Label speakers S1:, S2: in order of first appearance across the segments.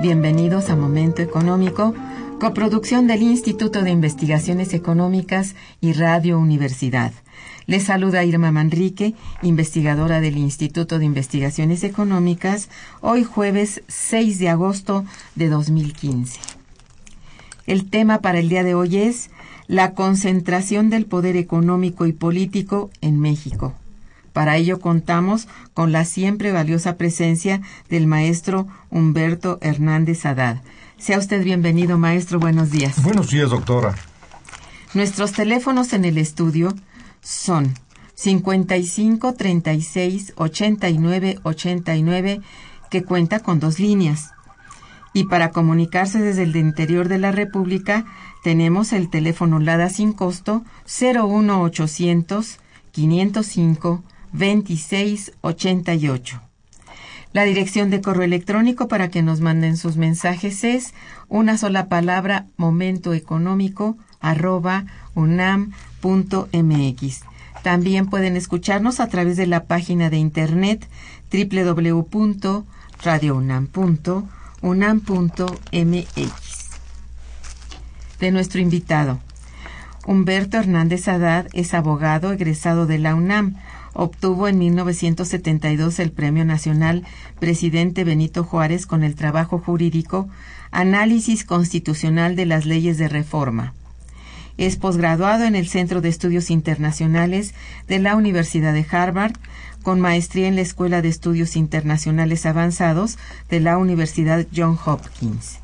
S1: Bienvenidos a Momento Económico, coproducción del Instituto de Investigaciones Económicas y Radio Universidad. Les saluda Irma Manrique, investigadora del Instituto de Investigaciones Económicas, hoy jueves 6 de agosto de 2015. El tema para el día de hoy es la concentración del poder económico y político en México. Para ello contamos con la siempre valiosa presencia del maestro Humberto Hernández Haddad. Sea usted bienvenido, maestro. Buenos días.
S2: Buenos días, doctora.
S1: Nuestros teléfonos en el estudio son 55 36 89 89, que cuenta con dos líneas. Y para comunicarse desde el interior de la República, tenemos el teléfono LADA sin costo 01800 505 2688. La dirección de correo electrónico para que nos manden sus mensajes es una sola palabra momentoeconómico arroba unam.mx. También pueden escucharnos a través de la página de internet www.radiounam.unam.mx. De nuestro invitado. Humberto Hernández Haddad es abogado egresado de la UNAM Obtuvo en 1972 el Premio Nacional Presidente Benito Juárez con el trabajo jurídico Análisis Constitucional de las Leyes de Reforma. Es posgraduado en el Centro de Estudios Internacionales de la Universidad de Harvard, con maestría en la Escuela de Estudios Internacionales Avanzados de la Universidad John Hopkins.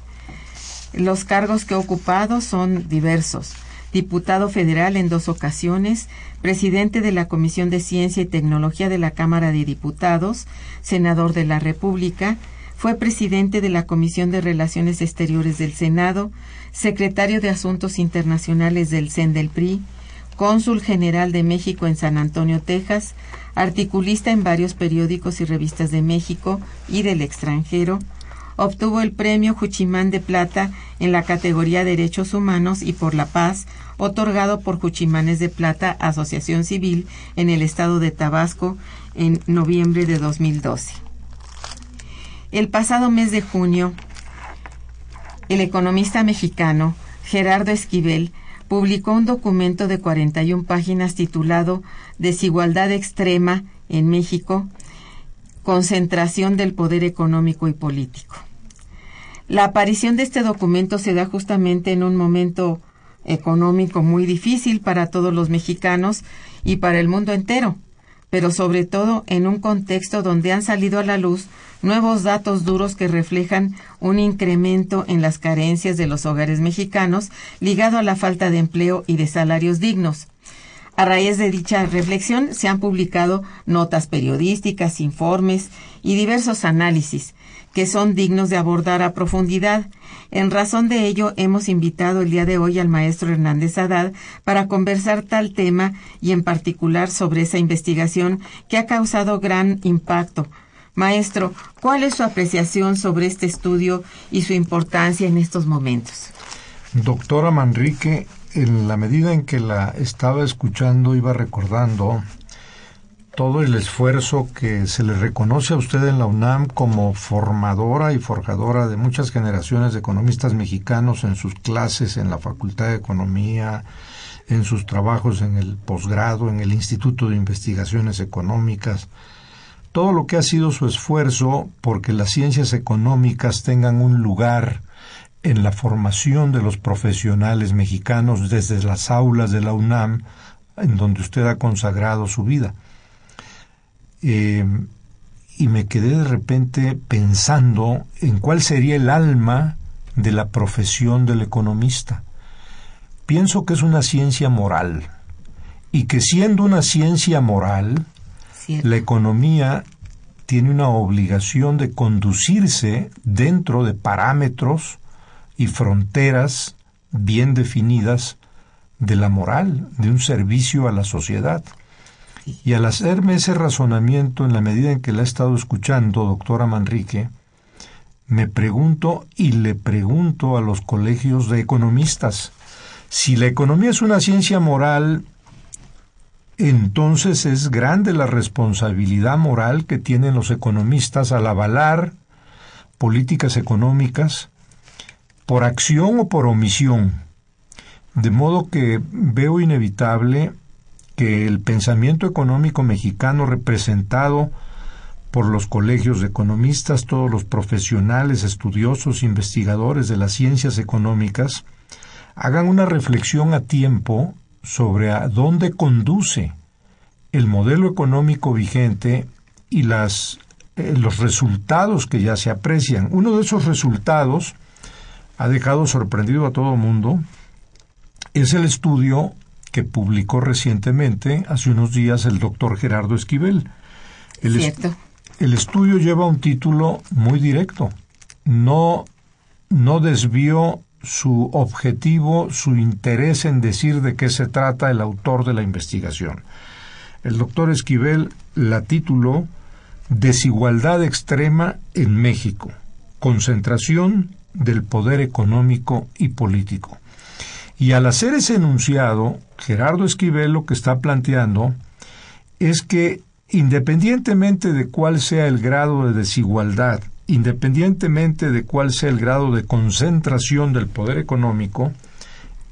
S1: Los cargos que ha ocupado son diversos diputado federal en dos ocasiones, presidente de la Comisión de Ciencia y Tecnología de la Cámara de Diputados, senador de la República, fue presidente de la Comisión de Relaciones Exteriores del Senado, secretario de Asuntos Internacionales del CEN del PRI, cónsul general de México en San Antonio, Texas, articulista en varios periódicos y revistas de México y del extranjero, obtuvo el premio Juchimán de Plata en la categoría Derechos Humanos y por la Paz, otorgado por Juchimanes de Plata Asociación Civil en el estado de Tabasco en noviembre de 2012. El pasado mes de junio, el economista mexicano Gerardo Esquivel publicó un documento de 41 páginas titulado Desigualdad extrema en México, concentración del poder económico y político. La aparición de este documento se da justamente en un momento económico muy difícil para todos los mexicanos y para el mundo entero, pero sobre todo en un contexto donde han salido a la luz nuevos datos duros que reflejan un incremento en las carencias de los hogares mexicanos ligado a la falta de empleo y de salarios dignos. A raíz de dicha reflexión se han publicado notas periodísticas, informes y diversos análisis que son dignos de abordar a profundidad. En razón de ello, hemos invitado el día de hoy al maestro Hernández Haddad para conversar tal tema y en particular sobre esa investigación que ha causado gran impacto. Maestro, ¿cuál es su apreciación sobre este estudio y su importancia en estos momentos?
S2: Doctora Manrique, en la medida en que la estaba escuchando, iba recordando todo el esfuerzo que se le reconoce a usted en la UNAM como formadora y forjadora de muchas generaciones de economistas mexicanos en sus clases en la Facultad de Economía, en sus trabajos en el posgrado, en el Instituto de Investigaciones Económicas, todo lo que ha sido su esfuerzo porque las ciencias económicas tengan un lugar en la formación de los profesionales mexicanos desde las aulas de la UNAM, en donde usted ha consagrado su vida. Eh, y me quedé de repente pensando en cuál sería el alma de la profesión del economista. Pienso que es una ciencia moral y que siendo una ciencia moral, la economía tiene una obligación de conducirse dentro de parámetros y fronteras bien definidas de la moral, de un servicio a la sociedad. Y al hacerme ese razonamiento en la medida en que la he estado escuchando, doctora Manrique, me pregunto y le pregunto a los colegios de economistas, si la economía es una ciencia moral, entonces es grande la responsabilidad moral que tienen los economistas al avalar políticas económicas por acción o por omisión. De modo que veo inevitable que el pensamiento económico mexicano representado por los colegios de economistas, todos los profesionales, estudiosos, investigadores de las ciencias económicas, hagan una reflexión a tiempo sobre a dónde conduce el modelo económico vigente y las, eh, los resultados que ya se aprecian. Uno de esos resultados ha dejado sorprendido a todo mundo es el estudio que publicó recientemente, hace unos días, el doctor Gerardo Esquivel. El, el estudio lleva un título muy directo. No, no desvió su objetivo, su interés en decir de qué se trata el autor de la investigación. El doctor Esquivel la tituló Desigualdad extrema en México, concentración del poder económico y político. Y al hacer ese enunciado, Gerardo Esquivel lo que está planteando es que independientemente de cuál sea el grado de desigualdad, independientemente de cuál sea el grado de concentración del poder económico,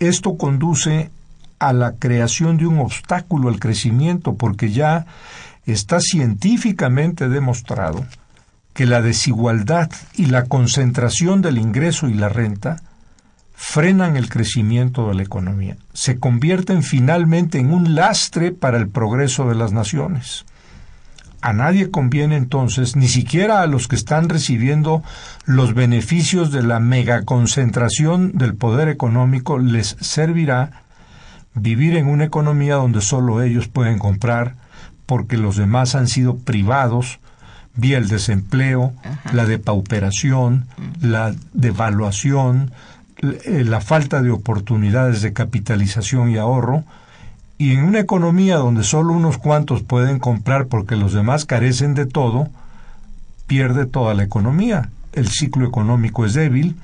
S2: esto conduce a la creación de un obstáculo al crecimiento, porque ya está científicamente demostrado que la desigualdad y la concentración del ingreso y la renta frenan el crecimiento de la economía, se convierten finalmente en un lastre para el progreso de las naciones. A nadie conviene entonces, ni siquiera a los que están recibiendo los beneficios de la megaconcentración del poder económico, les servirá vivir en una economía donde solo ellos pueden comprar porque los demás han sido privados vía el desempleo, la depauperación, la devaluación, la falta de oportunidades de capitalización y ahorro, y en una economía donde solo unos cuantos pueden comprar porque los demás carecen de todo, pierde toda la economía. El ciclo económico es débil,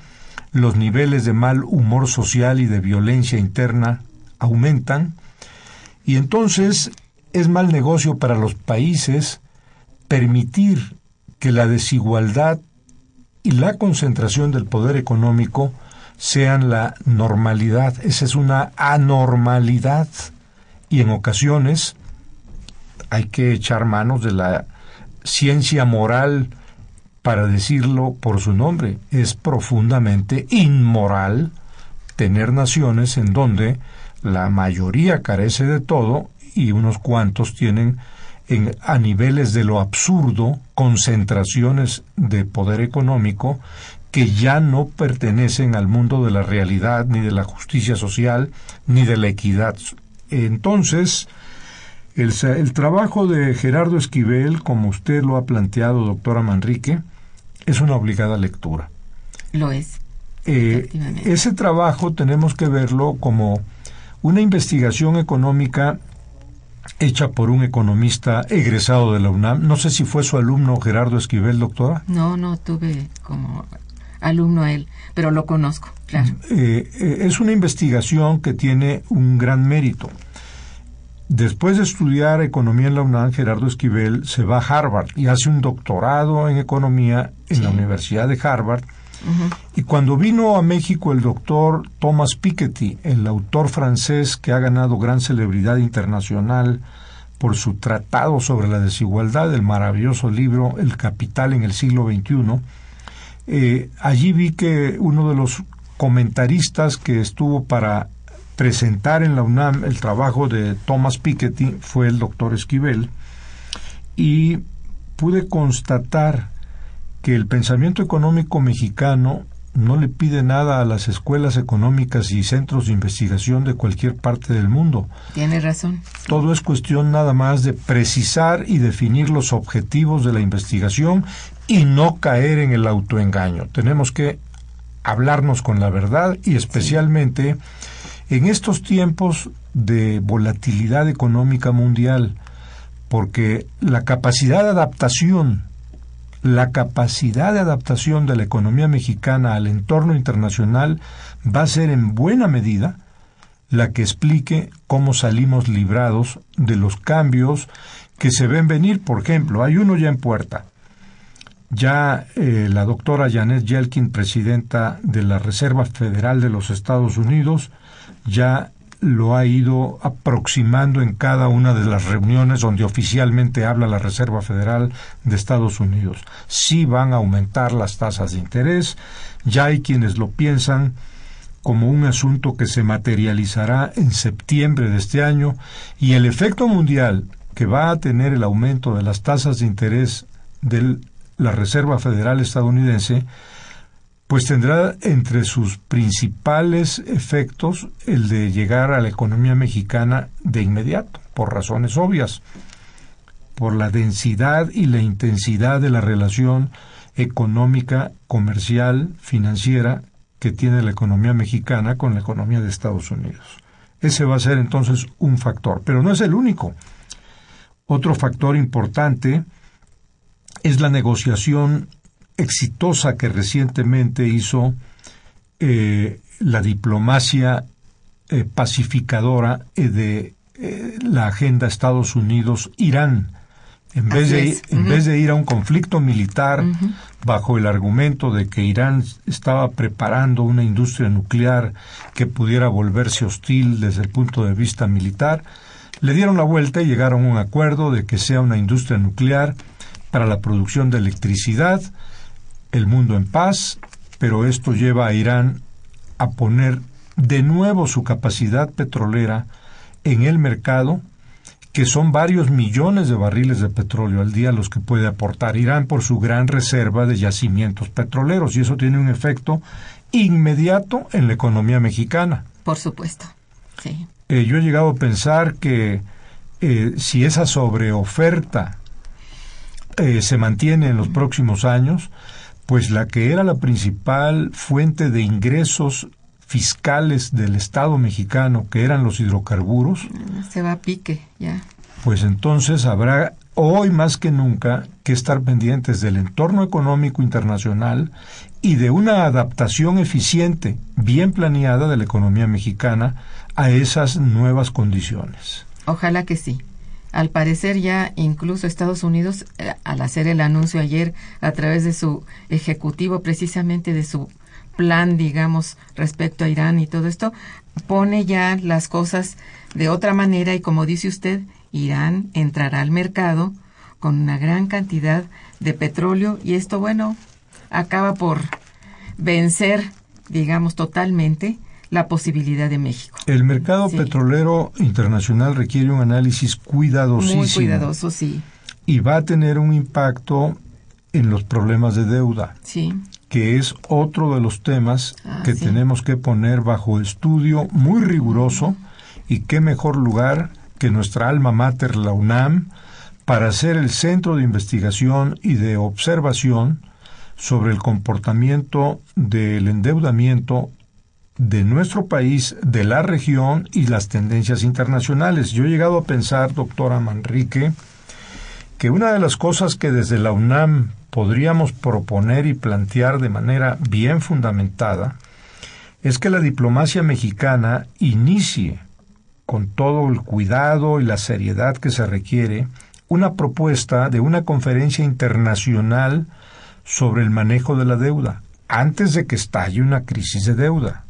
S2: los niveles de mal humor social y de violencia interna aumentan, y entonces es mal negocio para los países permitir que la desigualdad y la concentración del poder económico sean la normalidad. Esa es una anormalidad. Y en ocasiones hay que echar manos de la ciencia moral para decirlo por su nombre. Es profundamente inmoral tener naciones en donde la mayoría carece de todo y unos cuantos tienen en, a niveles de lo absurdo concentraciones de poder económico que ya no pertenecen al mundo de la realidad, ni de la justicia social, ni de la equidad. Entonces, el, el trabajo de Gerardo Esquivel, como usted lo ha planteado, doctora Manrique, es una obligada lectura.
S1: Lo es.
S2: Eh, ese trabajo tenemos que verlo como una investigación económica hecha por un economista egresado de la UNAM. No sé si fue su alumno Gerardo Esquivel, doctora.
S1: No, no tuve como alumno a él, pero lo conozco, claro.
S2: Eh, eh, es una investigación que tiene un gran mérito. Después de estudiar economía en la UNAM, Gerardo Esquivel se va a Harvard y hace un doctorado en economía en la Universidad de Harvard. Y cuando vino a México el doctor Thomas Piketty, el autor francés que ha ganado gran celebridad internacional por su tratado sobre la desigualdad, el maravilloso libro El Capital en el siglo XXI, eh, allí vi que uno de los comentaristas que estuvo para presentar en la UNAM el trabajo de Thomas Piketty fue el doctor Esquivel y pude constatar que el pensamiento económico mexicano no le pide nada a las escuelas económicas y centros de investigación de cualquier parte del mundo.
S1: Tiene razón.
S2: Todo es cuestión nada más de precisar y definir los objetivos de la investigación y no caer en el autoengaño. Tenemos que hablarnos con la verdad y especialmente en estos tiempos de volatilidad económica mundial, porque la capacidad de adaptación, la capacidad de adaptación de la economía mexicana al entorno internacional va a ser en buena medida la que explique cómo salimos librados de los cambios que se ven venir. Por ejemplo, hay uno ya en puerta. Ya eh, la doctora Janet Yelkin, presidenta de la Reserva Federal de los Estados Unidos, ya lo ha ido aproximando en cada una de las reuniones donde oficialmente habla la Reserva Federal de Estados Unidos. Sí van a aumentar las tasas de interés, ya hay quienes lo piensan como un asunto que se materializará en septiembre de este año y el efecto mundial que va a tener el aumento de las tasas de interés de la Reserva Federal estadounidense pues tendrá entre sus principales efectos el de llegar a la economía mexicana de inmediato, por razones obvias, por la densidad y la intensidad de la relación económica, comercial, financiera que tiene la economía mexicana con la economía de Estados Unidos. Ese va a ser entonces un factor, pero no es el único. Otro factor importante es la negociación exitosa que recientemente hizo eh, la diplomacia eh, pacificadora eh, de la agenda Estados Unidos-Irán. En, vez de, en vez de ir a un conflicto militar bajo el argumento de que Irán estaba preparando una industria nuclear que pudiera volverse hostil desde el punto de vista militar, le dieron la vuelta y llegaron a un acuerdo de que sea una industria nuclear para la producción de electricidad, el mundo en paz, pero esto lleva a Irán a poner de nuevo su capacidad petrolera en el mercado, que son varios millones de barriles de petróleo al día los que puede aportar Irán por su gran reserva de yacimientos petroleros, y eso tiene un efecto inmediato en la economía mexicana.
S1: Por supuesto, sí.
S2: Eh, yo he llegado a pensar que eh, si esa sobreoferta eh, se mantiene en los próximos años, pues la que era la principal fuente de ingresos fiscales del Estado mexicano, que eran los hidrocarburos,
S1: se va a pique, ya.
S2: Pues entonces habrá hoy más que nunca que estar pendientes del entorno económico internacional y de una adaptación eficiente, bien planeada de la economía mexicana a esas nuevas condiciones.
S1: Ojalá que sí. Al parecer ya incluso Estados Unidos, eh, al hacer el anuncio ayer a través de su ejecutivo, precisamente de su plan, digamos, respecto a Irán y todo esto, pone ya las cosas de otra manera y como dice usted, Irán entrará al mercado con una gran cantidad de petróleo y esto, bueno, acaba por vencer, digamos, totalmente la posibilidad de México.
S2: El mercado petrolero internacional requiere un análisis cuidadosísimo.
S1: Muy cuidadoso, sí.
S2: Y va a tener un impacto en los problemas de deuda.
S1: Sí.
S2: Que es otro de los temas
S1: Ah,
S2: que
S1: sí.
S2: tenemos que poner bajo estudio muy riguroso. Y qué mejor lugar que nuestra alma mater, la UNAM, para ser el centro de investigación y de observación sobre el comportamiento del endeudamiento de nuestro país, de la región y las tendencias internacionales. Yo he llegado a pensar, doctora Manrique, que una de las cosas que desde la UNAM podríamos proponer y plantear de manera bien fundamentada es que la diplomacia mexicana inicie con todo el cuidado y la seriedad que se requiere una propuesta de una conferencia internacional sobre el manejo de la deuda, antes de que estalle una crisis de deuda,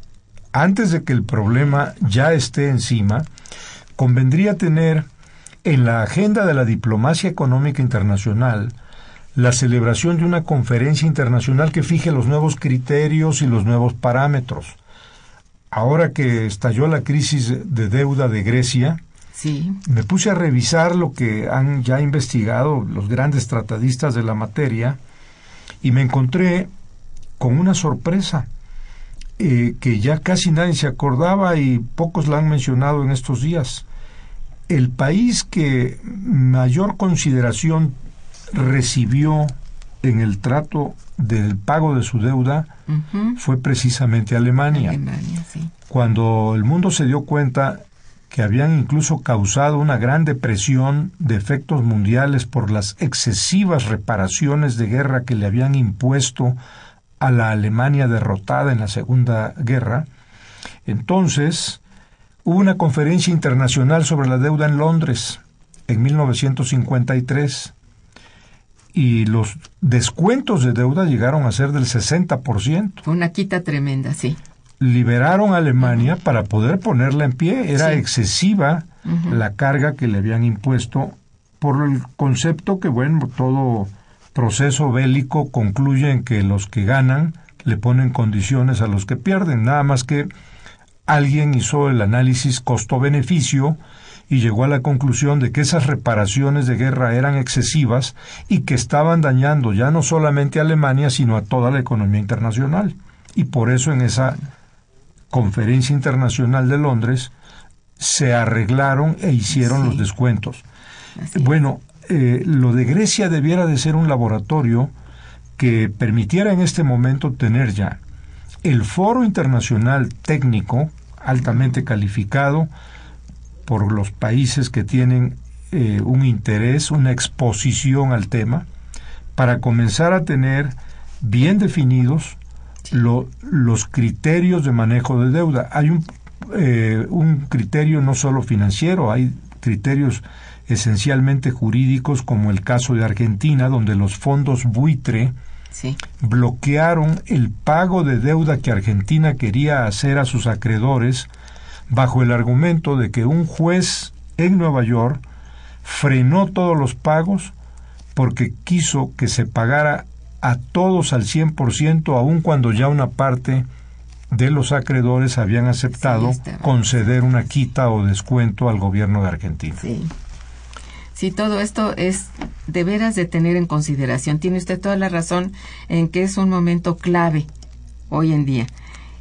S2: antes de que el problema ya esté encima, convendría tener en la agenda de la diplomacia económica internacional la celebración de una conferencia internacional que fije los nuevos criterios y los nuevos parámetros. Ahora que estalló la crisis de deuda de Grecia,
S1: Sí.
S2: me puse a revisar lo que han ya investigado los grandes tratadistas de la materia y me encontré con una sorpresa eh, que ya casi nadie se acordaba y pocos la han mencionado en estos días. El país que mayor consideración recibió en el trato del pago de su deuda fue precisamente Alemania
S1: Alemania, sí.
S2: cuando el mundo se dio cuenta que habían incluso causado una gran depresión de efectos mundiales por las excesivas reparaciones de guerra que le habían impuesto a la Alemania derrotada en la Segunda Guerra, entonces hubo una conferencia internacional sobre la deuda en Londres en 1953 y los descuentos de deuda llegaron a ser del 60%
S1: Fue una quita tremenda, sí.
S2: liberaron a Alemania para poder ponerla en pie. Era
S1: Sí.
S2: excesiva la carga que le habían impuesto por el concepto que, bueno, todo proceso bélico concluye en que los que ganan le ponen condiciones a los que pierden. Nada más que alguien hizo el análisis costo-beneficio y llegó a la conclusión de que esas reparaciones de guerra eran excesivas y que estaban dañando ya no solamente a Alemania, sino a toda la economía internacional. Y por eso en esa conferencia internacional de Londres se arreglaron e hicieron
S1: Sí.
S2: los descuentos. Bueno, eh, lo de Grecia debiera de ser un laboratorio que permitiera en este momento tener ya el foro internacional técnico altamente calificado por los países que tienen eh, un interés, una exposición al tema, para comenzar a tener bien definidos lo- los criterios de manejo de deuda. Hay un, eh, un criterio no solo financiero, hay criterios esencialmente jurídicos, como el caso de Argentina, donde los fondos buitre
S1: Sí.
S2: bloquearon el pago de deuda que Argentina quería hacer a sus acreedores bajo el argumento de que un juez en Nueva York frenó todos los pagos porque quiso que se pagara a todos al 100%, aun cuando ya una parte de los acreedores habían aceptado
S1: Sí,
S2: conceder una quita o descuento al gobierno de Argentina.
S1: Sí. Sí, todo esto es de veras de tener en consideración. Tiene usted toda la razón en que es un momento clave hoy en día.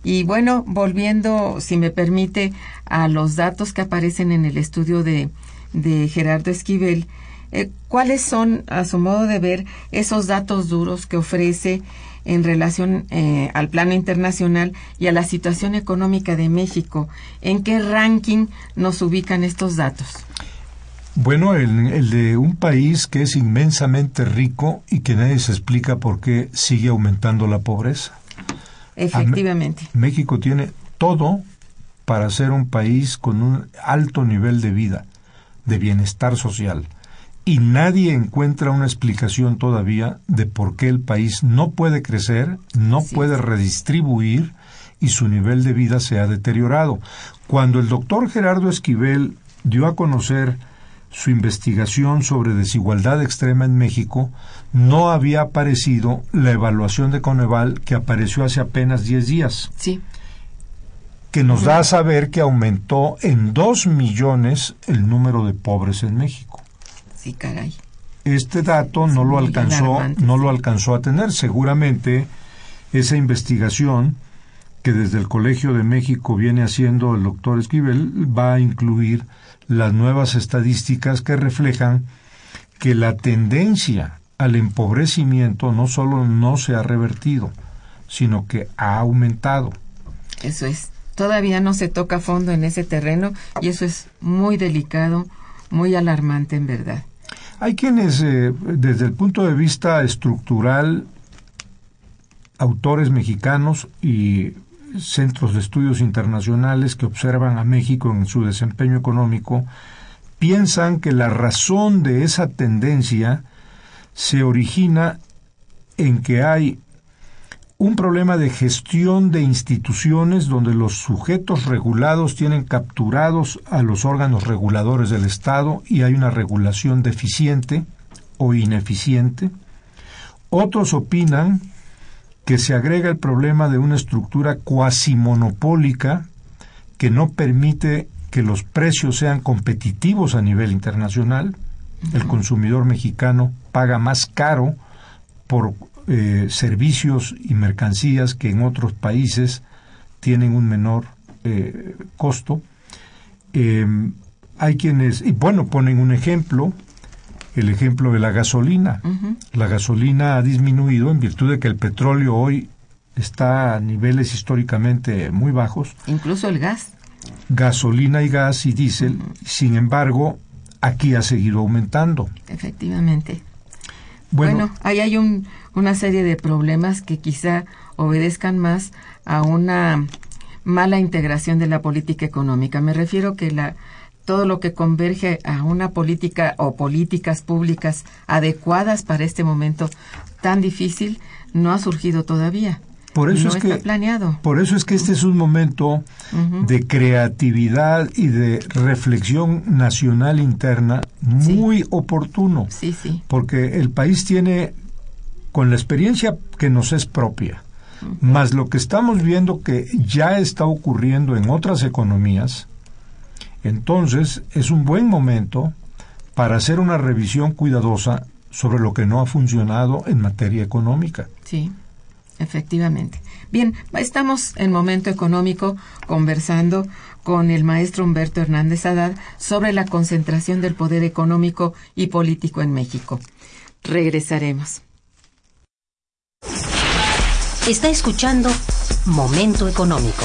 S1: Y bueno, volviendo, si me permite, a los datos que aparecen en el estudio de, de Gerardo Esquivel, eh, ¿cuáles son, a su modo de ver, esos datos duros que ofrece en relación eh, al plano internacional y a la situación económica de México? ¿En qué ranking nos ubican estos datos?
S2: Bueno, el, el de un país que es inmensamente rico y que nadie se explica por qué sigue aumentando la pobreza.
S1: Efectivamente.
S2: México tiene todo para ser un país con un alto nivel de vida, de bienestar social. Y nadie encuentra una explicación todavía de por qué el país no puede crecer, no
S1: Sí.
S2: puede redistribuir y su nivel de vida se ha deteriorado. Cuando el doctor Gerardo Esquivel dio a conocer su investigación sobre desigualdad extrema en México, no había aparecido la evaluación de Coneval que apareció hace apenas 10 días.
S1: Sí.
S2: que nos da a saber que aumentó en 2 millones el número de pobres en México.
S1: Sí, caray.
S2: Este dato no lo alcanzó, no lo alcanzó a tener. Seguramente esa investigación que desde el Colegio de México viene haciendo el doctor Esquivel va a incluir las nuevas estadísticas que reflejan que la tendencia al empobrecimiento no solo no se ha revertido, sino que ha aumentado.
S1: Eso es. Todavía no se toca fondo en ese terreno y eso es muy delicado, muy alarmante en verdad.
S2: Hay quienes, eh, desde el punto de vista estructural, autores mexicanos y centros de estudios internacionales que observan a México en su desempeño económico, piensan que la razón de esa tendencia se origina en que hay un problema de gestión de instituciones donde los sujetos regulados tienen capturados a los órganos reguladores del Estado y hay una regulación deficiente o ineficiente. Otros opinan que se agrega el problema de una estructura cuasi monopólica que no permite que los precios sean competitivos a nivel internacional. El consumidor mexicano paga más caro por eh, servicios y mercancías que en otros países tienen un menor eh, costo. Eh, hay quienes, y bueno, ponen un ejemplo, el ejemplo de la gasolina. La gasolina ha disminuido en virtud de que el petróleo hoy está a niveles históricamente muy bajos.
S1: Incluso el gas.
S2: Gasolina y gas y diésel, sin embargo, aquí ha seguido aumentando.
S1: Efectivamente. Bueno, ahí hay un, una serie de problemas que quizá obedezcan más a una mala integración de la política económica. Me refiero que la todo lo que converge a una política o políticas públicas adecuadas para este momento tan difícil no ha surgido todavía.
S2: Por eso
S1: es
S2: que
S1: planeado.
S2: Por eso es que este es un momento de creatividad y de reflexión nacional interna muy oportuno.
S1: Sí, sí.
S2: Porque el país tiene con la experiencia que nos es propia, más lo que estamos viendo que ya está ocurriendo en otras economías, entonces es un buen momento para hacer una revisión cuidadosa sobre lo que no ha funcionado en materia económica.
S1: Sí, efectivamente. Bien, estamos en momento económico conversando con el maestro Humberto Hernández Haddad sobre la concentración del poder económico y político en México. Regresaremos.
S3: Está escuchando Momento Económico.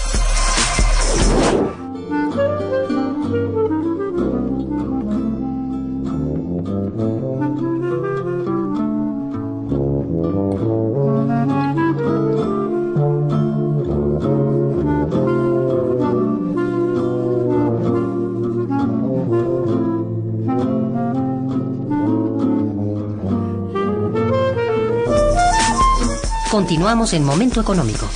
S3: Continuamos en Momento Económico.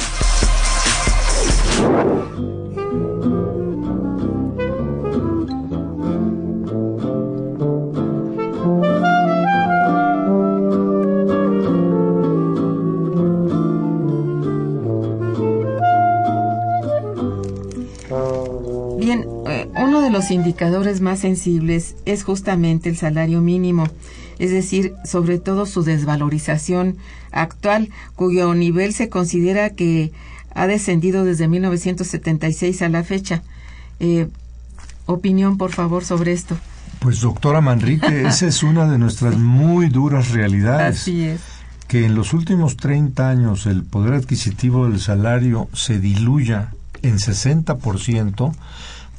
S1: Bien, eh, uno de los indicadores más sensibles es justamente el salario mínimo, es decir, sobre todo su desvalorización actual, cuyo nivel se considera que ha descendido desde 1976 a la fecha. Eh, opinión, por favor, sobre esto.
S2: Pues doctora Manrique, esa es una de nuestras muy duras realidades.
S1: Así es.
S2: Que en los últimos 30 años el poder adquisitivo del salario se diluya en 60%,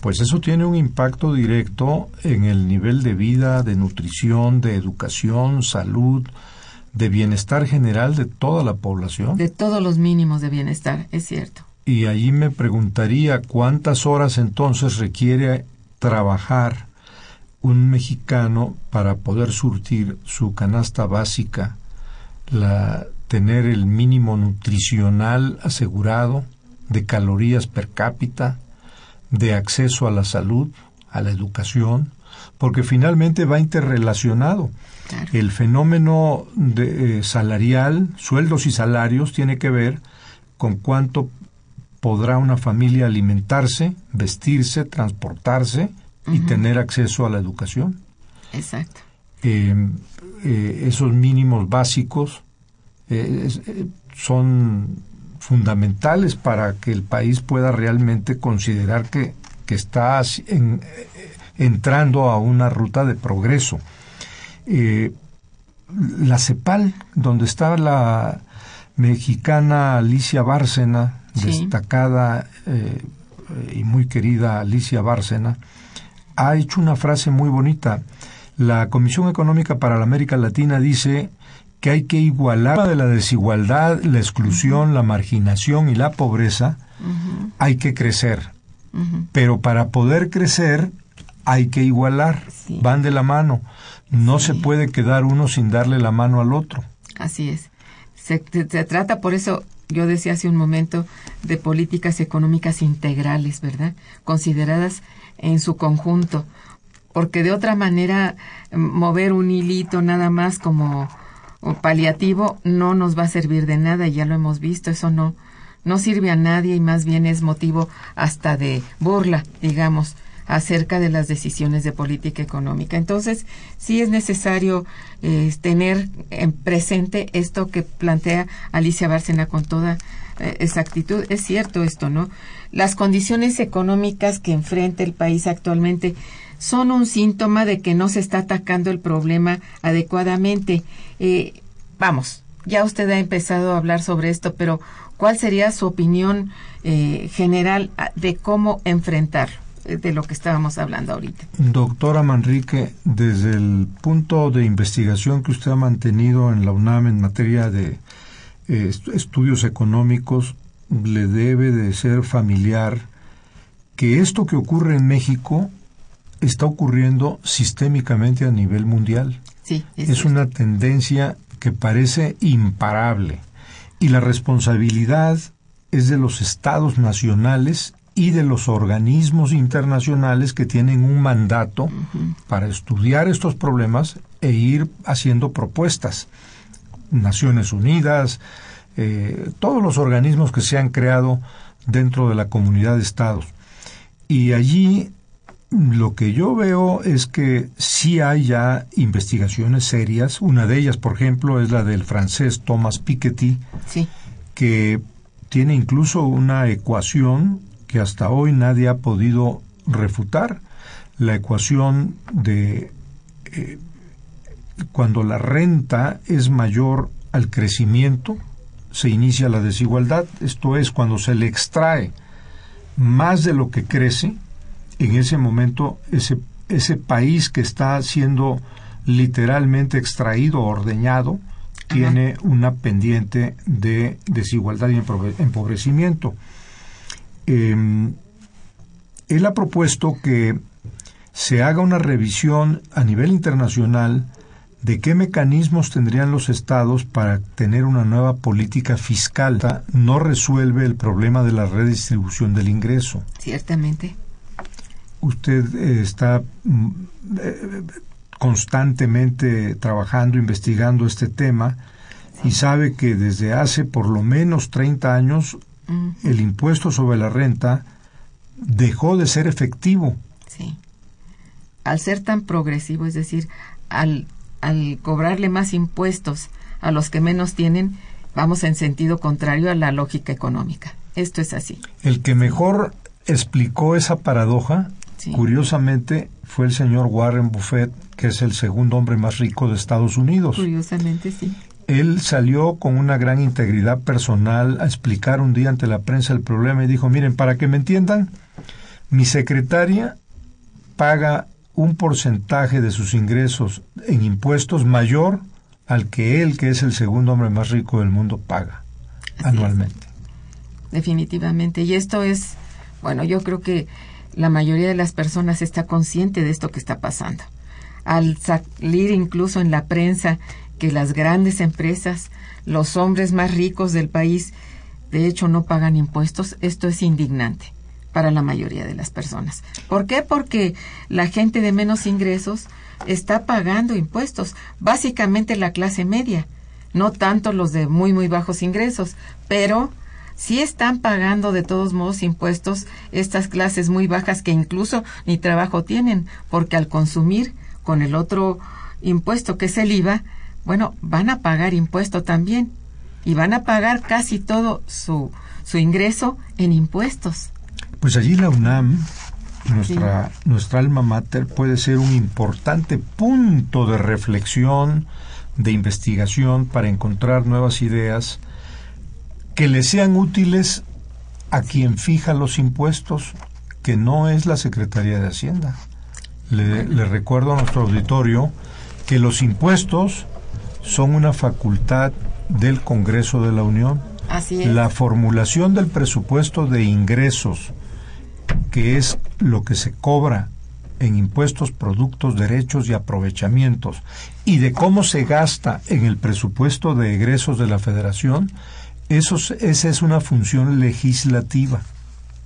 S2: pues eso tiene un impacto directo en el nivel de vida, de nutrición, de educación, salud, de bienestar general de toda la población.
S1: De todos los mínimos de bienestar, es cierto.
S2: Y allí me preguntaría cuántas horas entonces requiere trabajar un mexicano para poder surtir su canasta básica, la, tener el mínimo nutricional asegurado, de calorías per cápita, de acceso a la salud, a la educación, porque finalmente va interrelacionado.
S1: Claro.
S2: El fenómeno de, eh, salarial, sueldos y salarios, tiene que ver con cuánto podrá una familia alimentarse, vestirse, transportarse y tener acceso a la educación.
S1: Exacto.
S2: Eh, eh, esos mínimos básicos eh, son fundamentales para que el país pueda realmente considerar que, que está en- entrando a una ruta de progreso. Eh, la CEPAL, donde está la mexicana Alicia Bárcena,
S1: Sí.
S2: destacada eh, y muy querida Alicia Bárcena, ha hecho una frase muy bonita. La Comisión Económica para la América Latina dice que hay que igualar de la desigualdad, la exclusión, la marginación y la pobreza, hay que crecer. Pero para poder crecer hay que igualar,
S1: Sí.
S2: van de la mano. No
S1: Sí.
S2: se puede quedar uno sin darle la mano al otro.
S1: Así es. Se, trata, por eso yo decía hace un momento, de políticas económicas integrales, ¿verdad? Consideradas en su conjunto. Porque de otra manera, m- mover un hilito nada más como o paliativo no nos va a servir de nada, ya lo hemos visto, eso no, no sirve a nadie y más bien es motivo hasta de burla, digamos, acerca de las decisiones de política económica. Entonces, sí es necesario eh, tener en presente esto que plantea Alicia Bárcena con toda eh, exactitud. Es cierto esto, ¿no? Las condiciones económicas que enfrenta el país actualmente son un síntoma de que no se está atacando el problema adecuadamente. Eh, vamos, ya usted ha empezado a hablar sobre esto, pero ¿cuál sería su opinión eh, general de cómo enfrentar eh, de lo que estábamos hablando ahorita?
S2: Doctora Manrique, desde el punto de investigación que usted ha mantenido en la UNAM en materia de eh, est- estudios económicos, le debe de ser familiar que esto que ocurre en México está ocurriendo sistémicamente a nivel mundial.
S1: Sí,
S2: Es
S1: cierto.
S2: una tendencia que parece imparable y la responsabilidad es de los estados nacionales y de los organismos internacionales que tienen un mandato para estudiar estos problemas e ir haciendo propuestas. Naciones Unidas, eh, todos los organismos que se han creado dentro de la comunidad de estados. Y allí lo que yo veo es que sí hay ya investigaciones serias. Una de ellas, por ejemplo, es la del francés Thomas Piketty,
S1: Sí,
S2: que tiene incluso una ecuación que hasta hoy nadie ha podido refutar. La ecuación de eh, cuando la renta es mayor al crecimiento, se inicia la desigualdad. Esto es, cuando se le extrae más de lo que crece, en ese momento ese, ese país que está siendo literalmente extraído, ordeñado, tiene una pendiente de desigualdad y empobre- empobrecimiento. Eh, él ha propuesto que se haga una revisión a nivel internacional de qué mecanismos tendrían los estados para tener una nueva política fiscal no resuelve el problema de la redistribución del ingreso.
S1: Ciertamente.
S2: Usted eh, está mm, eh, constantemente trabajando, investigando este tema y sabe que desde hace por lo menos 30 años el impuesto sobre la renta dejó de ser efectivo.
S1: Sí. Al ser tan progresivo, es decir, al, al cobrarle más impuestos a los que menos tienen, vamos en sentido contrario a la lógica económica. Esto es así.
S2: El que mejor explicó esa paradoja, curiosamente, fue el señor Warren Buffett, que es el segundo hombre más rico de Estados Unidos.
S1: Curiosamente, sí.
S2: Él salió con una gran integridad personal a explicar un día ante la prensa el problema y dijo, miren, para que me entiendan, mi secretaria paga un porcentaje de sus ingresos en impuestos mayor al que él, que es el segundo hombre más rico del mundo, paga anualmente.
S1: Definitivamente. Y esto es, bueno, yo creo que la mayoría de las personas está consciente de esto que está pasando. Al salir incluso en la prensa que las grandes empresas, los hombres más ricos del país, de hecho no pagan impuestos, esto es indignante para la mayoría de las personas. ¿Por qué? Porque la gente de menos ingresos está pagando impuestos, básicamente la clase media, no tanto los de muy, muy bajos ingresos, pero sí están pagando de todos modos impuestos estas clases muy bajas que incluso ni trabajo tienen, porque al consumir con el otro impuesto que es el IVA, bueno, van a pagar impuesto también y van a pagar casi todo su, su ingreso en impuestos.
S2: Pues allí la UNAM, nuestra, nuestra alma mater, puede ser un importante punto de reflexión, de investigación para encontrar nuevas ideas que le sean útiles a quien fija los impuestos, que no es la Secretaría de Hacienda. Le, le recuerdo a nuestro auditorio que los impuestos son una facultad del Congreso de la Unión.
S1: Así es.
S2: La formulación del presupuesto de ingresos, que es lo que se cobra en impuestos, productos, derechos y aprovechamientos, y de cómo se gasta en el presupuesto de egresos de la Federación, eso, esa es una función legislativa,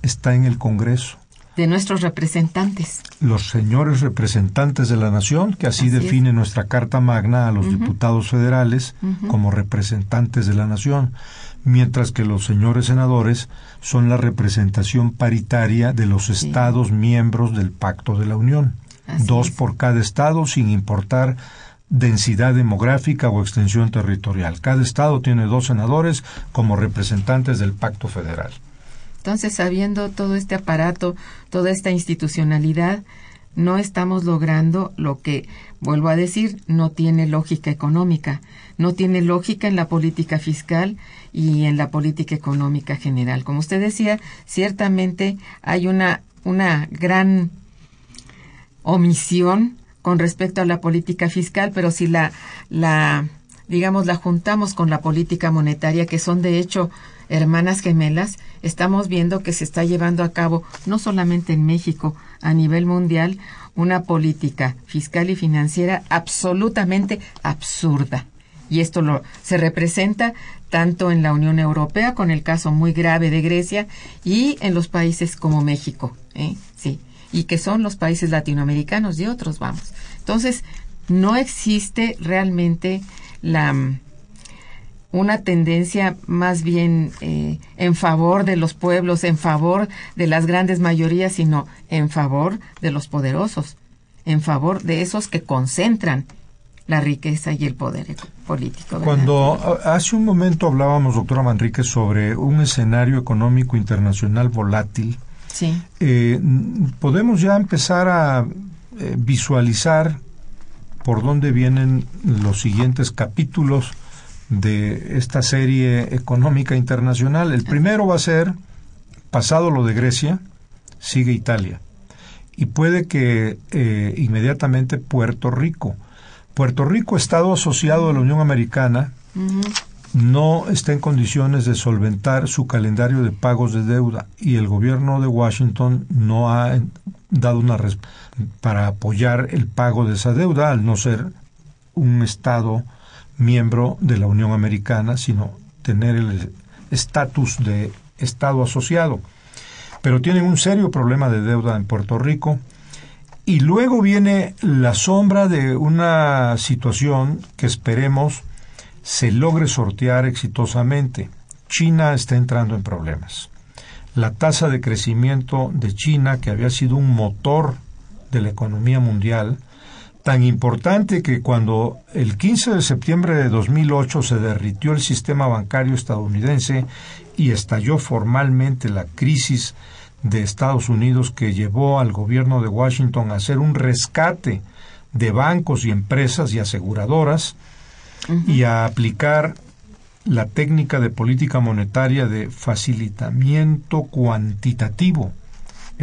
S2: está en el Congreso.
S1: De nuestros representantes.
S2: Los señores representantes de la nación, que así, define nuestra Carta Magna a los diputados federales como representantes de la nación, mientras que los señores senadores son la representación paritaria de los estados miembros del Pacto de la Unión, dos por cada estado sin importar densidad demográfica o extensión territorial. Cada estado tiene dos senadores como representantes del Pacto Federal.
S1: Entonces, sabiendo todo este aparato, toda esta institucionalidad, no estamos logrando lo que, vuelvo a decir, no tiene lógica económica, no tiene lógica en la política fiscal y en la política económica general. Como usted decía, ciertamente hay una, una gran omisión con respecto a la política fiscal, pero si la, la, digamos, la juntamos con la política monetaria, que son de hecho hermanas gemelas, estamos viendo que se está llevando a cabo, no solamente en México, a nivel mundial, una política fiscal y financiera absolutamente absurda. Y esto lo, se representa tanto en la Unión Europea, con el caso muy grave de Grecia, y en los países como México, ¿eh? sí, y que son los países latinoamericanos y otros, vamos. Entonces, no existe realmente la una tendencia más bien eh, en favor de los pueblos, en favor de las grandes mayorías, sino en favor de los poderosos, en favor de esos que concentran la riqueza y el poder político.
S2: Cuando hace un momento hablábamos, doctora Manrique, sobre un escenario económico internacional volátil,
S1: sí.
S2: Eh, podemos ya empezar a eh, visualizar por dónde vienen los siguientes capítulos de esta serie económica internacional. El primero va a ser, pasado lo de Grecia, sigue Italia. Y puede que eh, inmediatamente Puerto Rico. Puerto Rico, Estado asociado a la Unión Americana, no está en condiciones de solventar su calendario de pagos de deuda y el gobierno de Washington no ha dado una para apoyar el pago de esa deuda al no ser un Estado miembro de la Unión Americana, sino tener el estatus de Estado asociado. Pero tienen un serio problema de deuda en Puerto Rico. Y luego viene la sombra de una situación que esperemos se logre sortear exitosamente. China está entrando en problemas. La tasa de crecimiento de China, que había sido un motor de la economía mundial, tan importante que cuando el 15 de septiembre de 2008 se derritió el sistema bancario estadounidense y estalló formalmente la crisis de Estados Unidos que llevó al gobierno de Washington a hacer un rescate de bancos y empresas y aseguradoras y a aplicar la técnica de política monetaria de facilitamiento cuantitativo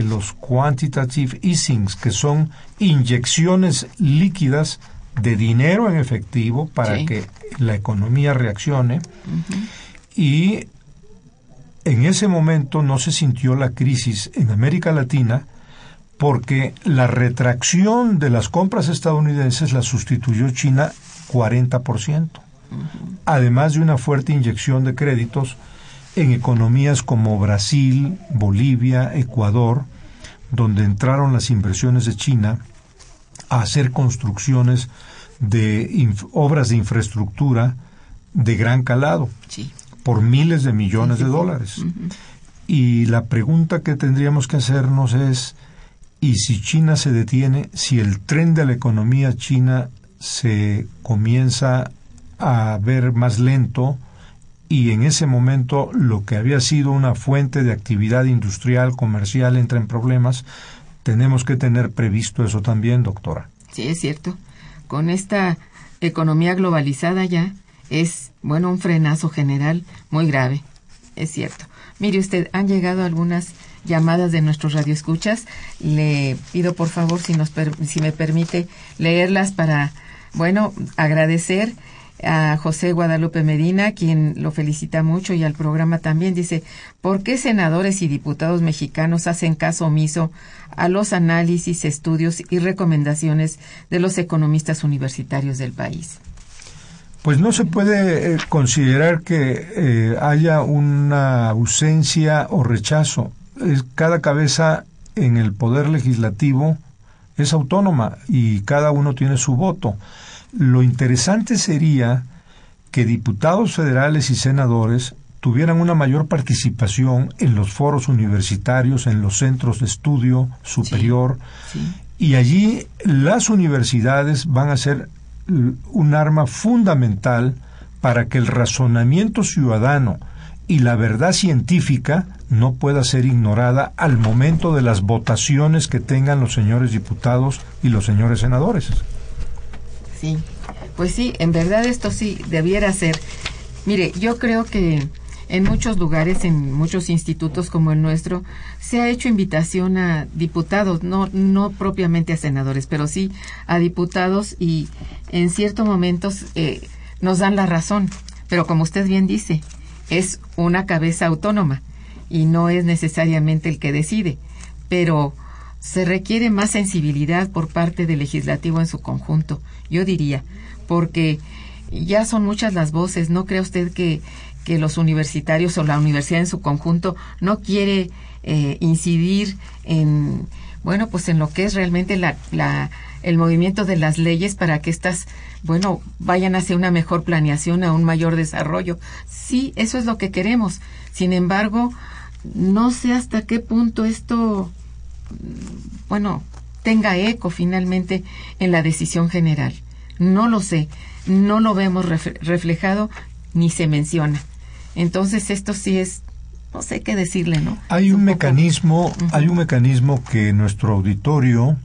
S2: los quantitative easings, que son inyecciones líquidas de dinero en efectivo para que la economía reaccione. Y en ese momento no se sintió la crisis en América Latina porque la retracción de las compras estadounidenses la sustituyó China 40%, además de una fuerte inyección de créditos en economías como Brasil, Bolivia, Ecuador, donde entraron las inversiones de China a hacer construcciones de obras de infraestructura de gran calado por miles de millones de dólares. Y la pregunta que tendríamos que hacernos es, ¿y si China se detiene, si el tren de la economía china se comienza a ver más lento, y en ese momento lo que había sido una fuente de actividad industrial, comercial, entra en problemas, tenemos que tener previsto eso también, doctora.
S1: Sí, es cierto. Con esta economía globalizada ya es, bueno, un frenazo general muy grave. Es cierto. Mire usted, han llegado algunas llamadas de nuestros radioescuchas. Le pido por favor si nos si me permite leerlas para bueno, agradecer a José Guadalupe Medina, quien lo felicita mucho, y al programa también. Dice, ¿por qué senadores y diputados mexicanos hacen caso omiso a los análisis, estudios y recomendaciones de los economistas universitarios del país?
S2: Pues no se puede eh, considerar que eh, haya una ausencia o rechazo. cada cabeza en el poder legislativo es autónoma y cada uno tiene su voto. Lo interesante sería que diputados federales y senadores tuvieran una mayor participación en los foros universitarios, en los centros de estudio superior, y allí las universidades van a ser un arma fundamental para que el razonamiento ciudadano y la verdad científica no pueda ser ignorada al momento de las votaciones que tengan los señores diputados y los señores senadores.
S1: Sí, pues sí, en verdad esto sí debiera ser. Mire, yo creo que en muchos lugares, en muchos institutos como el nuestro, se ha hecho invitación a diputados, no, no propiamente a senadores, pero sí a diputados y en ciertos momentos eh, nos dan la razón. Pero como usted bien dice, es una cabeza autónoma y no es necesariamente el que decide. Pero se requiere más sensibilidad por parte del legislativo en su conjunto, yo diría, porque ya son muchas las voces. ¿No cree usted que, que los universitarios o la universidad en su conjunto no quiere eh, incidir en, bueno, pues en lo que es realmente la, la, el movimiento de las leyes para que estas, bueno, vayan hacia una mejor planeación, a un mayor desarrollo? Sí, eso es lo que queremos. Sin embargo, no sé hasta qué punto esto bueno, tenga eco finalmente en la decisión general. No lo sé, no lo vemos reflejado ni se menciona. Entonces esto sí es, no sé qué decirle, ¿no?
S2: Hay un, mecanismo, hay un mecanismo que nuestro auditorio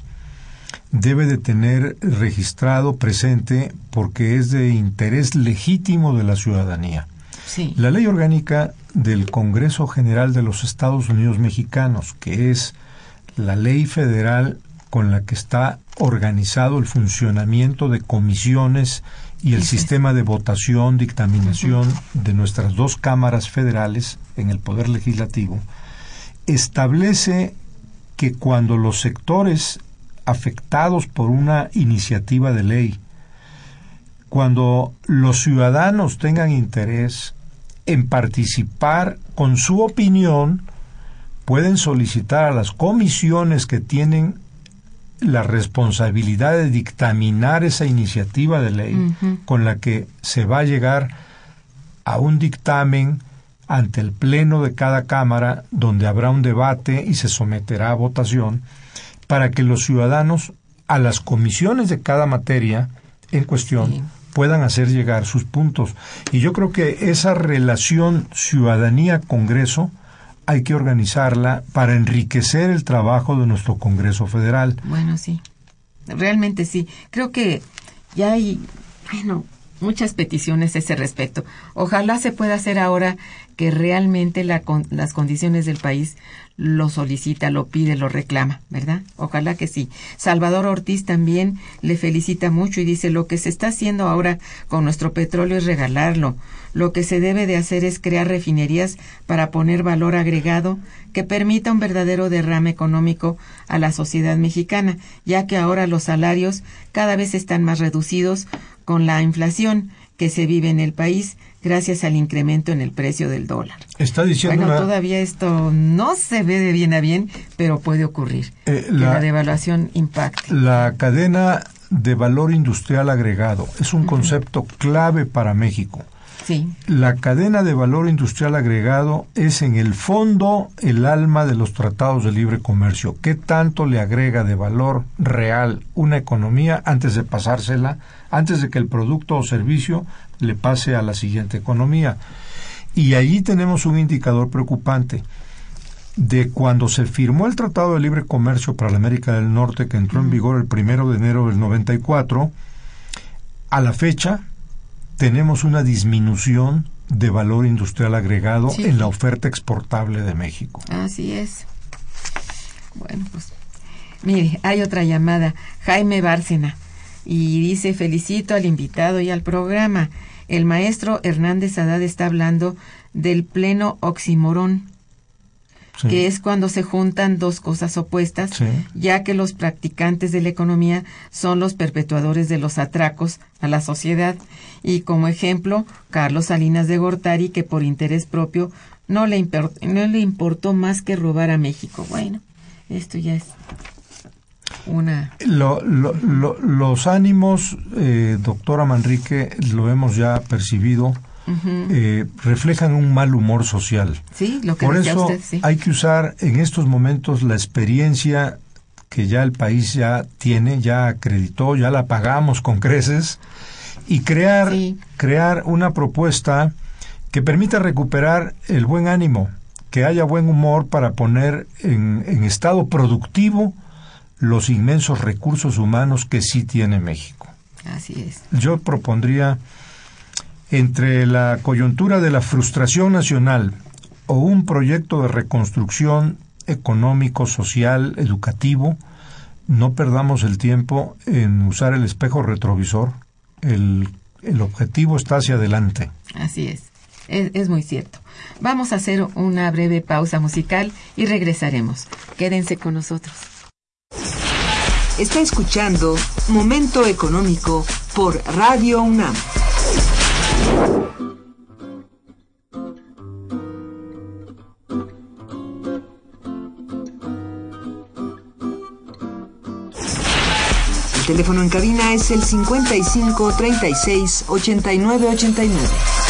S2: debe de tener registrado presente porque es de interés legítimo de la ciudadanía.
S1: Sí.
S2: La ley orgánica del Congreso General de los Estados Unidos Mexicanos, que es la ley federal con la que está organizado el funcionamiento de comisiones y el sistema de votación, dictaminación de nuestras dos cámaras federales en el Poder Legislativo, establece que cuando los sectores afectados por una iniciativa de ley cuando los ciudadanos tengan interés en participar con su opinión, pueden solicitar a las comisiones que tienen la responsabilidad de dictaminar esa iniciativa de ley con la que se va a llegar a un dictamen ante el pleno de cada cámara donde habrá un debate y se someterá a votación para que los ciudadanos a las comisiones de cada materia en cuestión puedan hacer llegar sus puntos. Y yo creo que esa relación ciudadanía-Congreso hay que organizarla para enriquecer el trabajo de nuestro Congreso Federal.
S1: Bueno, sí, realmente sí. Creo que ya hay, bueno, muchas peticiones a ese respecto. Ojalá se pueda hacer ahora que realmente la, las condiciones del país lo solicita, lo pide, lo reclama, ¿verdad? Ojalá que sí. Salvador Ortiz también le felicita mucho y dice, lo que se está haciendo ahora con nuestro petróleo es regalarlo. Lo que se debe de hacer es crear refinerías para poner valor agregado que permita un verdadero derrame económico a la sociedad mexicana, ya que ahora los salarios cada vez están más reducidos con la inflación que se vive en el país gracias al incremento en el precio del dólar.
S2: Está diciendo
S1: bueno, todavía esto no se ve de bien a bien, pero puede ocurrir eh, la, devaluación impacte.
S2: La cadena de valor industrial agregado es un concepto clave para México.
S1: Sí.
S2: La cadena de valor industrial agregado es en el fondo el alma de los tratados de libre comercio. ¿Qué tanto le agrega de valor real una economía antes de pasársela, antes de que el producto o servicio le pase a la siguiente economía? Y allí tenemos un indicador preocupante de cuando se firmó el Tratado de Libre Comercio para la América del Norte, que entró en vigor el primero de enero del 94, a la fecha tenemos una disminución de valor industrial agregado en la oferta exportable de México.
S1: Así es. Bueno, pues mire, hay otra llamada, Jaime Bárcena, y dice, felicito al invitado y al programa. El maestro Hernández Haddad está hablando del pleno oximorón que es cuando se juntan dos cosas opuestas, ya que los practicantes de la economía son los perpetuadores de los atracos a la sociedad. Y como ejemplo, Carlos Salinas de Gortari, que por interés propio no le, no le importó más que robar a México. Bueno, esto ya es una...
S2: los ánimos, eh, doctora Manrique, lo hemos ya percibido eh, reflejan un mal humor social.
S1: Sí, lo que
S2: Por eso
S1: usted,
S2: hay que usar en estos momentos la experiencia que ya el país ya tiene, ya acreditó, ya la pagamos con creces y crear, crear una propuesta que permita recuperar el buen ánimo, que haya buen humor para poner en, en estado productivo los inmensos recursos humanos que sí tiene México.
S1: Así es.
S2: Yo propondría entre la coyuntura de la frustración nacional o un proyecto de reconstrucción económico, social, educativo, no perdamos el tiempo en usar el espejo retrovisor. El, objetivo está hacia adelante.
S1: Así es. es. Es muy cierto. Vamos a hacer una breve pausa musical y regresaremos. Quédense con nosotros.
S4: Está escuchando Momento Económico por Radio UNAM. El teléfono en cabina es el 55 36 89 89.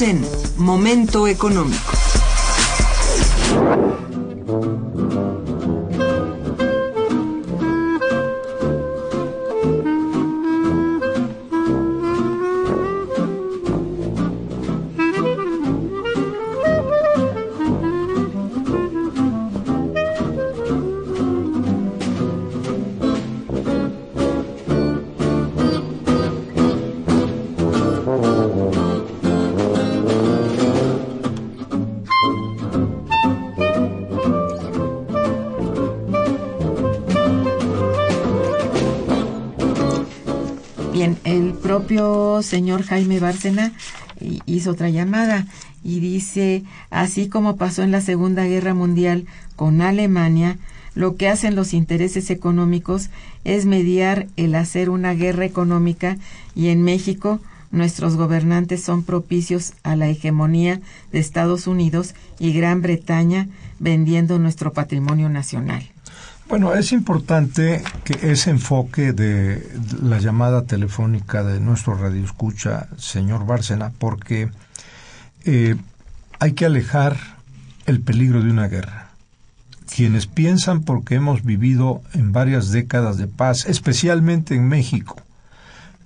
S4: En Momento Económico.
S1: Señor Jaime Bárcena hizo otra llamada y dice, así como pasó en la Segunda Guerra Mundial con Alemania, lo que hacen los intereses económicos es mediar el hacer una guerra económica y en México nuestros gobernantes son propicios a la hegemonía de Estados Unidos y Gran Bretaña vendiendo nuestro patrimonio nacional.
S2: Bueno, es importante que ese enfoque de la llamada telefónica de nuestro radio escucha, señor Bárcena, porque eh, hay que alejar el peligro de una guerra. Quienes piensan porque hemos vivido en varias décadas de paz, especialmente en México,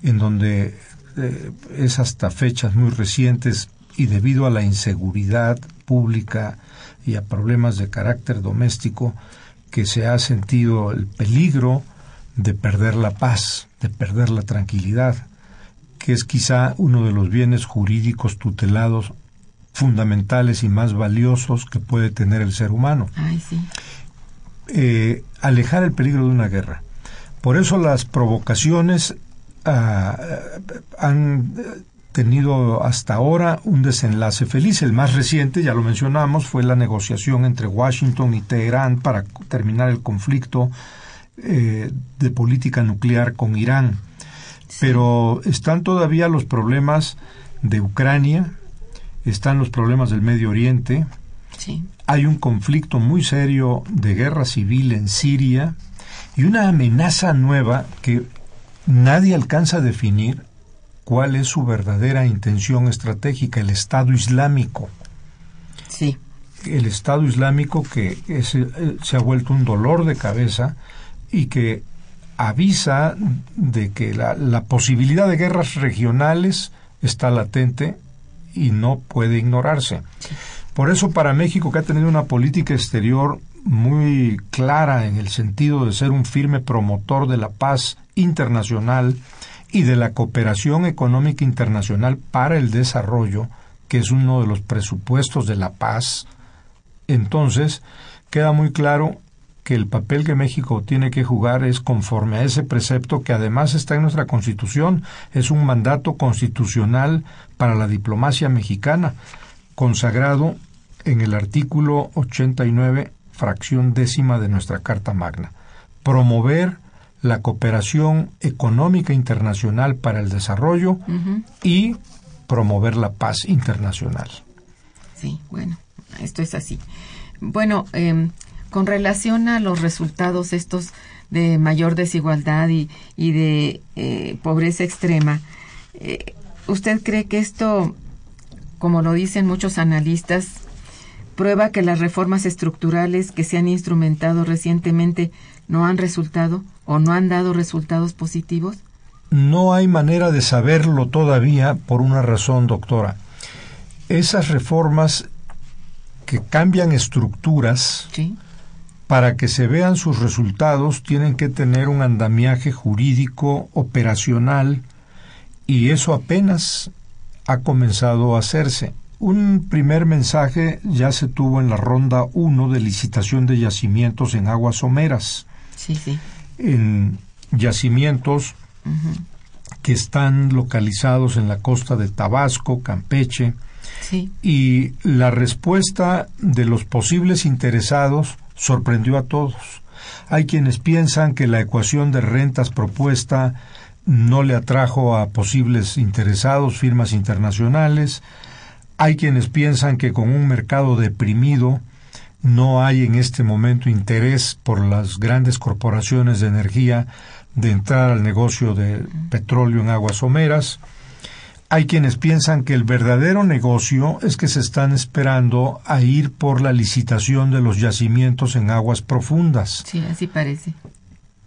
S2: en donde eh, es hasta fechas muy recientes y debido a la inseguridad pública y a problemas de carácter doméstico, que se ha sentido el peligro de perder la paz, de perder la tranquilidad, que es quizá uno de los bienes jurídicos tutelados fundamentales y más valiosos que puede tener el ser humano. Eh, alejar el peligro de una guerra. Por eso las provocaciones ah, han tenido hasta ahora un desenlace feliz. El más reciente, ya lo mencionamos, fue la negociación entre Washington y Teherán para terminar el conflicto eh, de política nuclear con Irán. Pero están todavía los problemas de Ucrania, están los problemas del Medio Oriente, hay un conflicto muy serio de guerra civil en Siria y una amenaza nueva que nadie alcanza a definir cuál es su verdadera intención estratégica, el Estado Islámico.
S1: Sí.
S2: El Estado Islámico que eh, se ha vuelto un dolor de cabeza y que avisa de que la, la posibilidad de guerras regionales está latente y no puede ignorarse. Por eso para México, que ha tenido una política exterior muy clara en el sentido de ser un firme promotor de la paz internacional, y de la cooperación económica internacional para el desarrollo, que es uno de los presupuestos de la paz, entonces queda muy claro que el papel que México tiene que jugar es conforme a ese precepto que además está en nuestra Constitución, es un mandato constitucional para la diplomacia mexicana, consagrado en el artículo 89, fracción décima de nuestra Carta Magna. Promover la cooperación económica internacional para el desarrollo y promover la paz internacional.
S1: Sí, bueno, esto es así. Bueno, em, con relación a los resultados estos de mayor desigualdad y, de eh, pobreza extrema, eh, ¿usted cree que esto, como lo dicen muchos analistas, prueba que las reformas estructurales que se han instrumentado recientemente no han resultado o no han dado resultados positivos?
S2: No hay manera de saberlo todavía por una razón, doctora. Esas reformas que cambian estructuras para que se vean sus resultados tienen que tener un andamiaje jurídico operacional y eso apenas ha comenzado a hacerse. Un primer mensaje ya se tuvo en la ronda 1 de licitación de yacimientos en aguas someras.
S1: Sí, sí
S2: en yacimientos que están localizados en la costa de Tabasco, Campeche, y la respuesta de los posibles interesados sorprendió a todos. Hay quienes piensan que la ecuación de rentas propuesta no le atrajo a posibles interesados, firmas internacionales. Hay quienes piensan que con un mercado deprimido no hay en este momento interés por las grandes corporaciones de energía de entrar al negocio de petróleo en aguas someras. hay quienes piensan que el verdadero negocio es que se están esperando a ir por la licitación de los yacimientos en aguas profundas.
S1: Sí, así parece.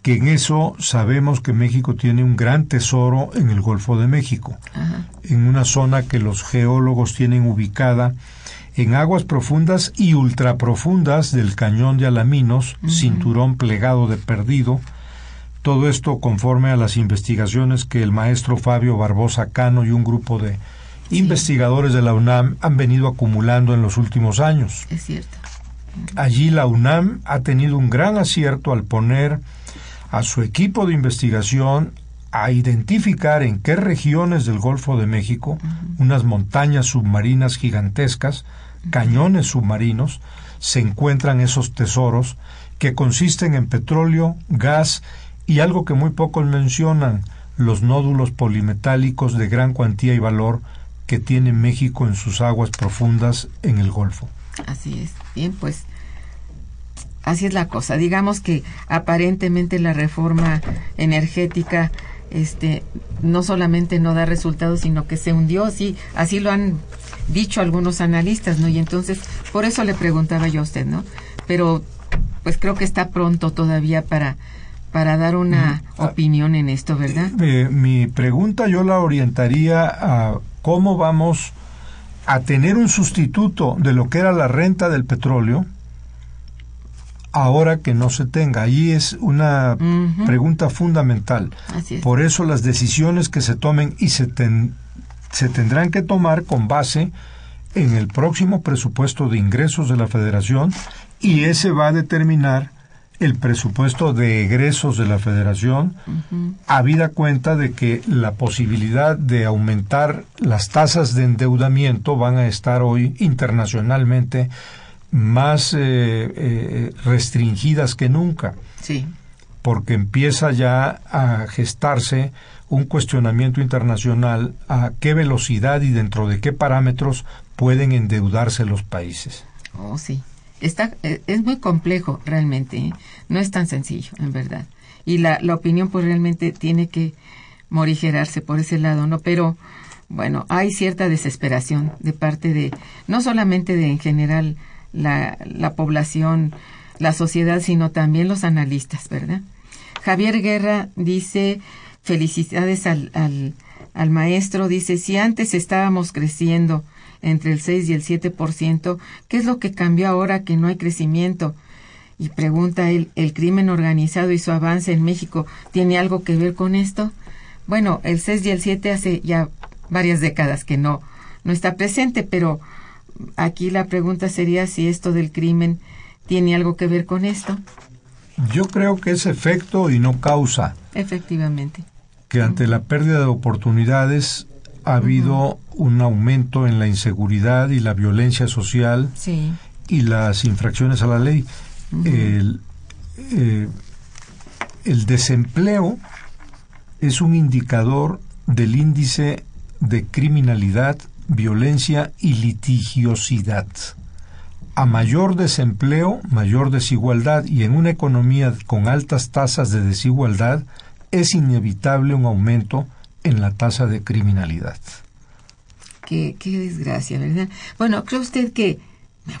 S2: Que en eso sabemos que México tiene un gran tesoro en el Golfo de México,
S1: Ajá.
S2: en una zona que los geólogos tienen ubicada en aguas profundas y ultraprofundas del cañón de Alaminos, cinturón plegado de perdido, todo esto conforme a las investigaciones que el maestro Fabio Barbosa Cano y un grupo de investigadores de la UNAM han venido acumulando en los últimos años.
S1: Es cierto.
S2: Allí la UNAM ha tenido un gran acierto al poner a su equipo de investigación a identificar en qué regiones del Golfo de México unas montañas submarinas gigantescas, cañones submarinos, se encuentran esos tesoros que consisten en petróleo, gas y algo que muy pocos mencionan, los nódulos polimetálicos de gran cuantía y valor que tiene México en sus aguas profundas en el Golfo.
S1: Así es. Bien, pues así es la cosa. Digamos que aparentemente la reforma energética este no solamente no da resultados, sino que se hundió, sí, así lo han dicho algunos analistas, ¿no? Y entonces, por eso le preguntaba yo a usted, ¿no? Pero pues creo que está pronto todavía para para dar una opinión en esto, ¿verdad?
S2: Eh, mi pregunta yo la orientaría a cómo vamos a tener un sustituto de lo que era la renta del petróleo ahora que no se tenga. Ahí es una pregunta fundamental.
S1: Así es.
S2: Por eso las decisiones que se tomen y se, ten- se tendrán que tomar con base en el próximo presupuesto de ingresos de la Federación y ese va a determinar el presupuesto de egresos de la Federación, habida cuenta de que la posibilidad de aumentar las tasas de endeudamiento van a estar hoy internacionalmente más eh, eh, restringidas que nunca
S1: Sí.
S2: porque empieza ya a gestarse un cuestionamiento internacional a qué velocidad y dentro de qué parámetros pueden endeudarse los países.
S1: Oh, sí. Está, eh, es muy complejo realmente, ¿eh? no es tan sencillo, en verdad. Y la, la opinión pues realmente tiene que morigerarse por ese lado, ¿no? Pero bueno, hay cierta desesperación de parte de, no solamente de en general la, la población, la sociedad, sino también los analistas, ¿verdad? Javier Guerra dice, felicidades al, al, al maestro, dice, si antes estábamos creciendo entre el 6 y el 7%, ¿qué es lo que cambió ahora que no hay crecimiento? Y pregunta él, ¿el crimen organizado y su avance en México tiene algo que ver con esto? Bueno, el 6 y el 7 hace ya varias décadas que no, no está presente, pero aquí la pregunta sería si esto del crimen tiene algo que ver con esto.
S2: Yo creo que es efecto y no causa,
S1: Efectivamente.
S2: Que ante la pérdida de oportunidades ha habido un aumento en la inseguridad y la violencia social
S1: Sí.
S2: y las infracciones a la ley. el, eh, el desempleo es un indicador del índice de criminalidad, violencia y litigiosidad. A mayor desempleo, mayor desigualdad y en una economía con altas tasas de desigualdad es inevitable un aumento en la tasa de criminalidad.
S1: Qué, qué desgracia, ¿verdad? Bueno, ¿cree usted que,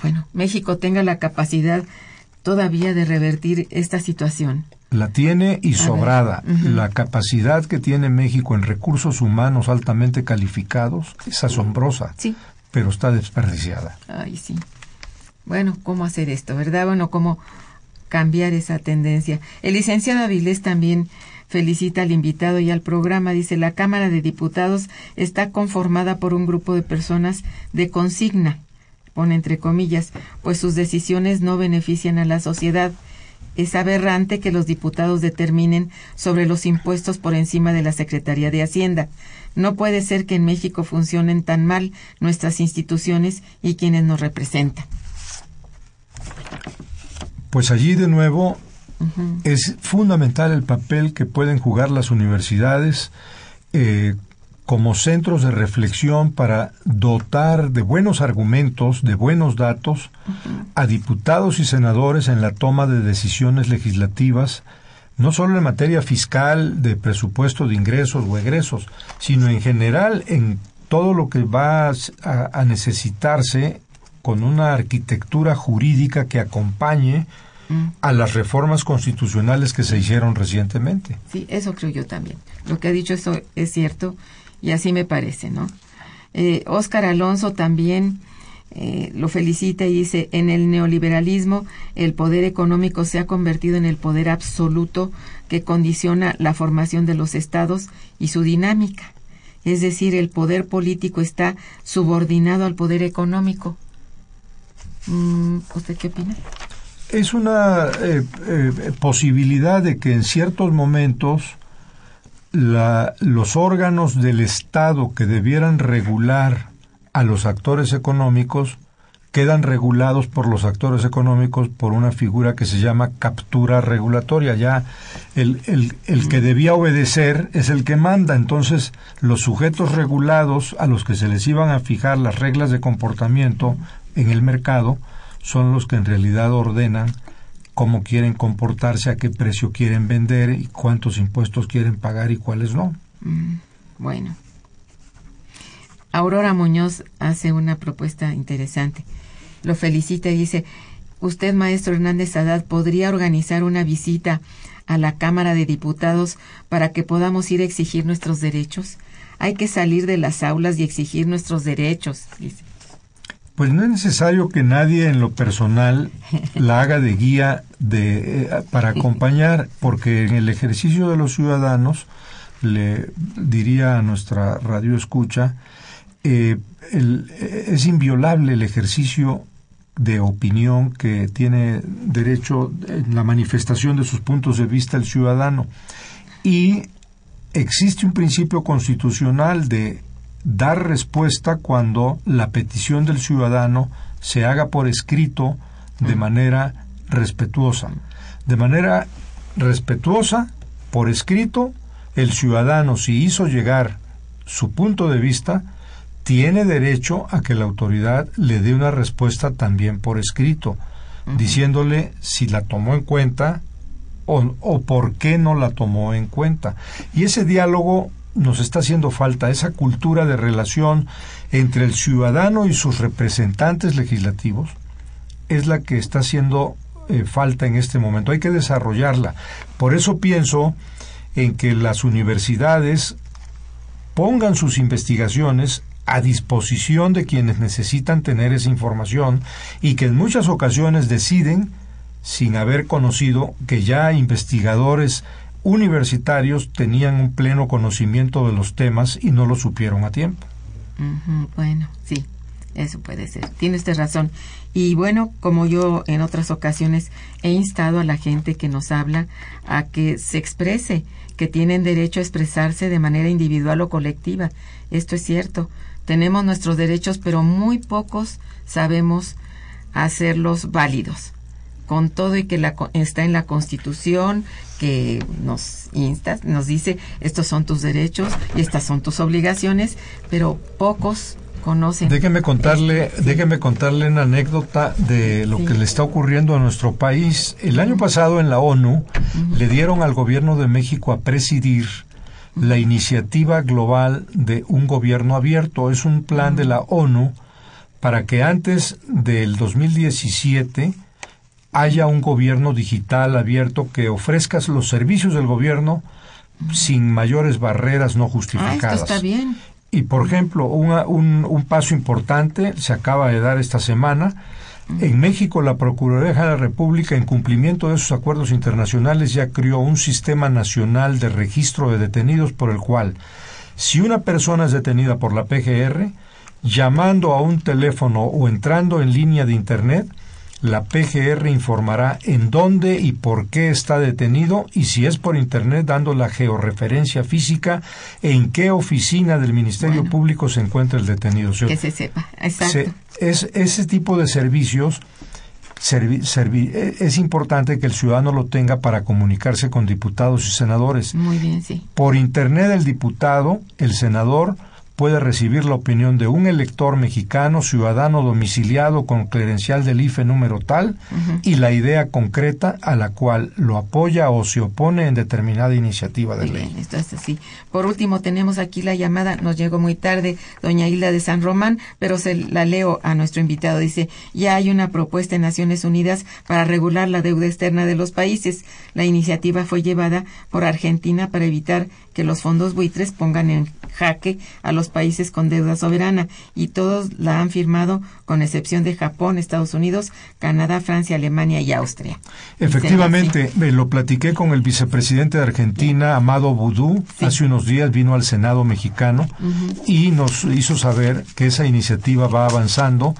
S1: bueno, México tenga la capacidad todavía de revertir esta situación?
S2: La tiene y sobrada. La capacidad que tiene México en recursos humanos altamente calificados es asombrosa,
S1: Sí.
S2: pero está desperdiciada.
S1: Ay, sí. Bueno, ¿cómo hacer esto, verdad? Bueno, ¿cómo cambiar esa tendencia? El licenciado Avilés también felicita al invitado y al programa. Dice, la Cámara de Diputados está conformada por un grupo de personas de consigna, pone entre comillas, pues sus decisiones no benefician a la sociedad. Es aberrante que los diputados determinen sobre los impuestos por encima de la Secretaría de Hacienda. No puede ser que en México funcionen tan mal nuestras instituciones y quienes nos representan.
S2: Pues allí de nuevo es fundamental el papel que pueden jugar las universidades eh, como centros de reflexión para dotar de buenos argumentos, de buenos datos a diputados y senadores en la toma de decisiones legislativas, no solo en materia fiscal, de presupuesto de ingresos o egresos, sino en general en todo lo que va a, necesitarse con una arquitectura jurídica que acompañe a las reformas constitucionales que se hicieron recientemente.
S1: Sí, eso creo yo también. Lo que ha dicho eso es cierto y así me parece, ¿no? Eh, Óscar Alonso también eh, lo felicita y dice, en el neoliberalismo el poder económico se ha convertido en el poder absoluto que condiciona la formación de los estados y su dinámica. Es decir, el poder político está subordinado al poder económico. Mm, ¿Usted qué opina?
S2: Es una eh, eh, posibilidad de que en ciertos momentos los órganos del Estado que debieran regular a los actores económicos quedan regulados por los actores económicos por una figura que se llama captura regulatoria. Ya el, el, que debía obedecer es el que manda. Entonces, los sujetos regulados a los que se les iban a fijar las reglas de comportamiento en el mercado son los que en realidad ordenan cómo quieren comportarse, a qué precio quieren vender y cuántos impuestos quieren pagar y cuáles no.
S1: Mm, bueno. Aurora Muñoz hace una propuesta interesante. Lo felicita y dice, usted, maestro Hernández Haddad, podría organizar una visita a la Cámara de Diputados para que podamos ir a exigir nuestros derechos. Hay que salir de las aulas y exigir nuestros derechos, dice.
S2: Pues no es necesario que nadie en lo personal la haga de guía de, eh, para acompañar, porque en el ejercicio de los ciudadanos, le diría a nuestra radio escucha, eh, es inviolable el ejercicio de opinión que tiene derecho en la manifestación de sus puntos de vista el ciudadano. Y existe un principio constitucional de dar respuesta cuando la petición del ciudadano se haga por escrito de manera respetuosa. De manera respetuosa, por escrito, el ciudadano, si hizo llegar su punto de vista, tiene derecho a que la autoridad le dé una respuesta también por escrito, diciéndole si la tomó en cuenta o, o, por qué no la tomó en cuenta. Y ese diálogo nos está haciendo falta, esa cultura de relación entre el ciudadano y sus representantes legislativos, es la que está haciendo eh, falta en este momento. Hay que desarrollarla. Por eso pienso en que las universidades pongan sus investigaciones a disposición de quienes necesitan tener esa información y que en muchas ocasiones deciden, sin haber conocido, que ya investigadores universitarios tenían un pleno conocimiento de los temas y no lo supieron a tiempo.
S1: bueno, sí, eso puede ser. Tiene usted razón. Y bueno, como yo en otras ocasiones he instado a la gente que nos habla a que se exprese, que tienen derecho a expresarse de manera individual o colectiva. Esto es cierto tenemos nuestros derechos, pero muy pocos sabemos hacerlos válidos. Con todo y que la, está en la Constitución que nos insta, nos dice estos son tus derechos y estas son tus obligaciones, pero pocos conocen.
S2: Déjeme contarle, déjeme contarle una anécdota de lo que le está ocurriendo a nuestro país. El año pasado en la ONU le dieron al gobierno de México a presidir la iniciativa global de un gobierno abierto. Es un plan de la ONU para que antes del 2017 haya un gobierno digital abierto que ofrezca los servicios del gobierno sin mayores barreras no justificadas.
S1: Ah, está bien.
S2: Y, por ejemplo, un, un paso importante se acaba de dar esta semana en México, la Procuraduría de la República, en cumplimiento de esos acuerdos internacionales, ya creó un sistema nacional de registro de detenidos por el cual, si una persona es detenida por la PGR, llamando a un teléfono o entrando en línea de Internet, la PGR informará en dónde y por qué está detenido y si es por Internet dando la georreferencia física en qué oficina del Ministerio Público se encuentra el detenido.
S1: que se sepa, exacto.
S2: es, ese tipo de servicios e, es importante que el ciudadano lo tenga para comunicarse con diputados y senadores.
S1: Muy bien, sí.
S2: Por Internet el diputado, el senador, puede recibir la opinión de un elector mexicano, ciudadano domiciliado con credencial del IFE número tal y la idea concreta a la cual lo apoya o se opone en determinada iniciativa de ley.
S1: esto es así. Por último, tenemos aquí la llamada, nos llegó muy tarde, doña Hilda de San Román, pero se la leo a nuestro invitado. Dice, ya hay una propuesta en Naciones Unidas para regular la deuda externa de los países. La iniciativa fue llevada por Argentina para evitar que los fondos buitres pongan en jaque a los países con deuda soberana y todos la han firmado con excepción de Japón, Estados Unidos, Canadá, Francia, Alemania y Austria.
S2: Efectivamente, me lo platiqué con el vicepresidente de Argentina, Amado Boudou, hace unos días vino al Senado mexicano y nos hizo saber que esa iniciativa va avanzando.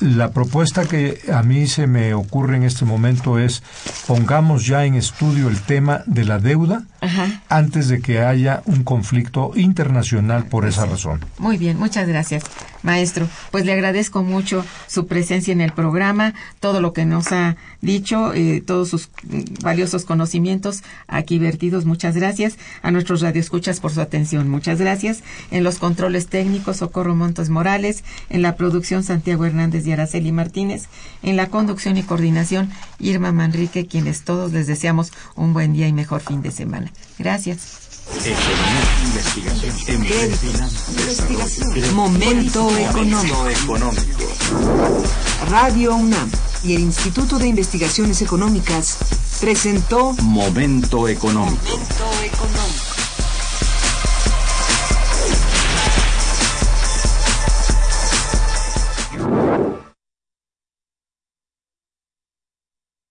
S2: La propuesta que a mí se me ocurre en este momento es pongamos ya en estudio el tema de la deuda antes de que haya un conflicto internacional por esa razón.
S1: Muy bien, muchas gracias, maestro. Pues le agradezco mucho su presencia en el programa, todo lo que nos ha dicho, eh, todos sus valiosos conocimientos aquí vertidos. Muchas gracias a nuestros radioescuchas por su atención. Muchas gracias. En los controles técnicos, Socorro Montes Morales, en la producción Santiago Hernández y Araceli Martínez, en la conducción y coordinación Irma Manrique, quienes todos les deseamos un buen día y mejor fin de semana. Gracias.
S4: Momento económico. Radio UNAM y el Instituto de Investigaciones Económicas presentó
S5: Momento económico.
S4: Momento económico.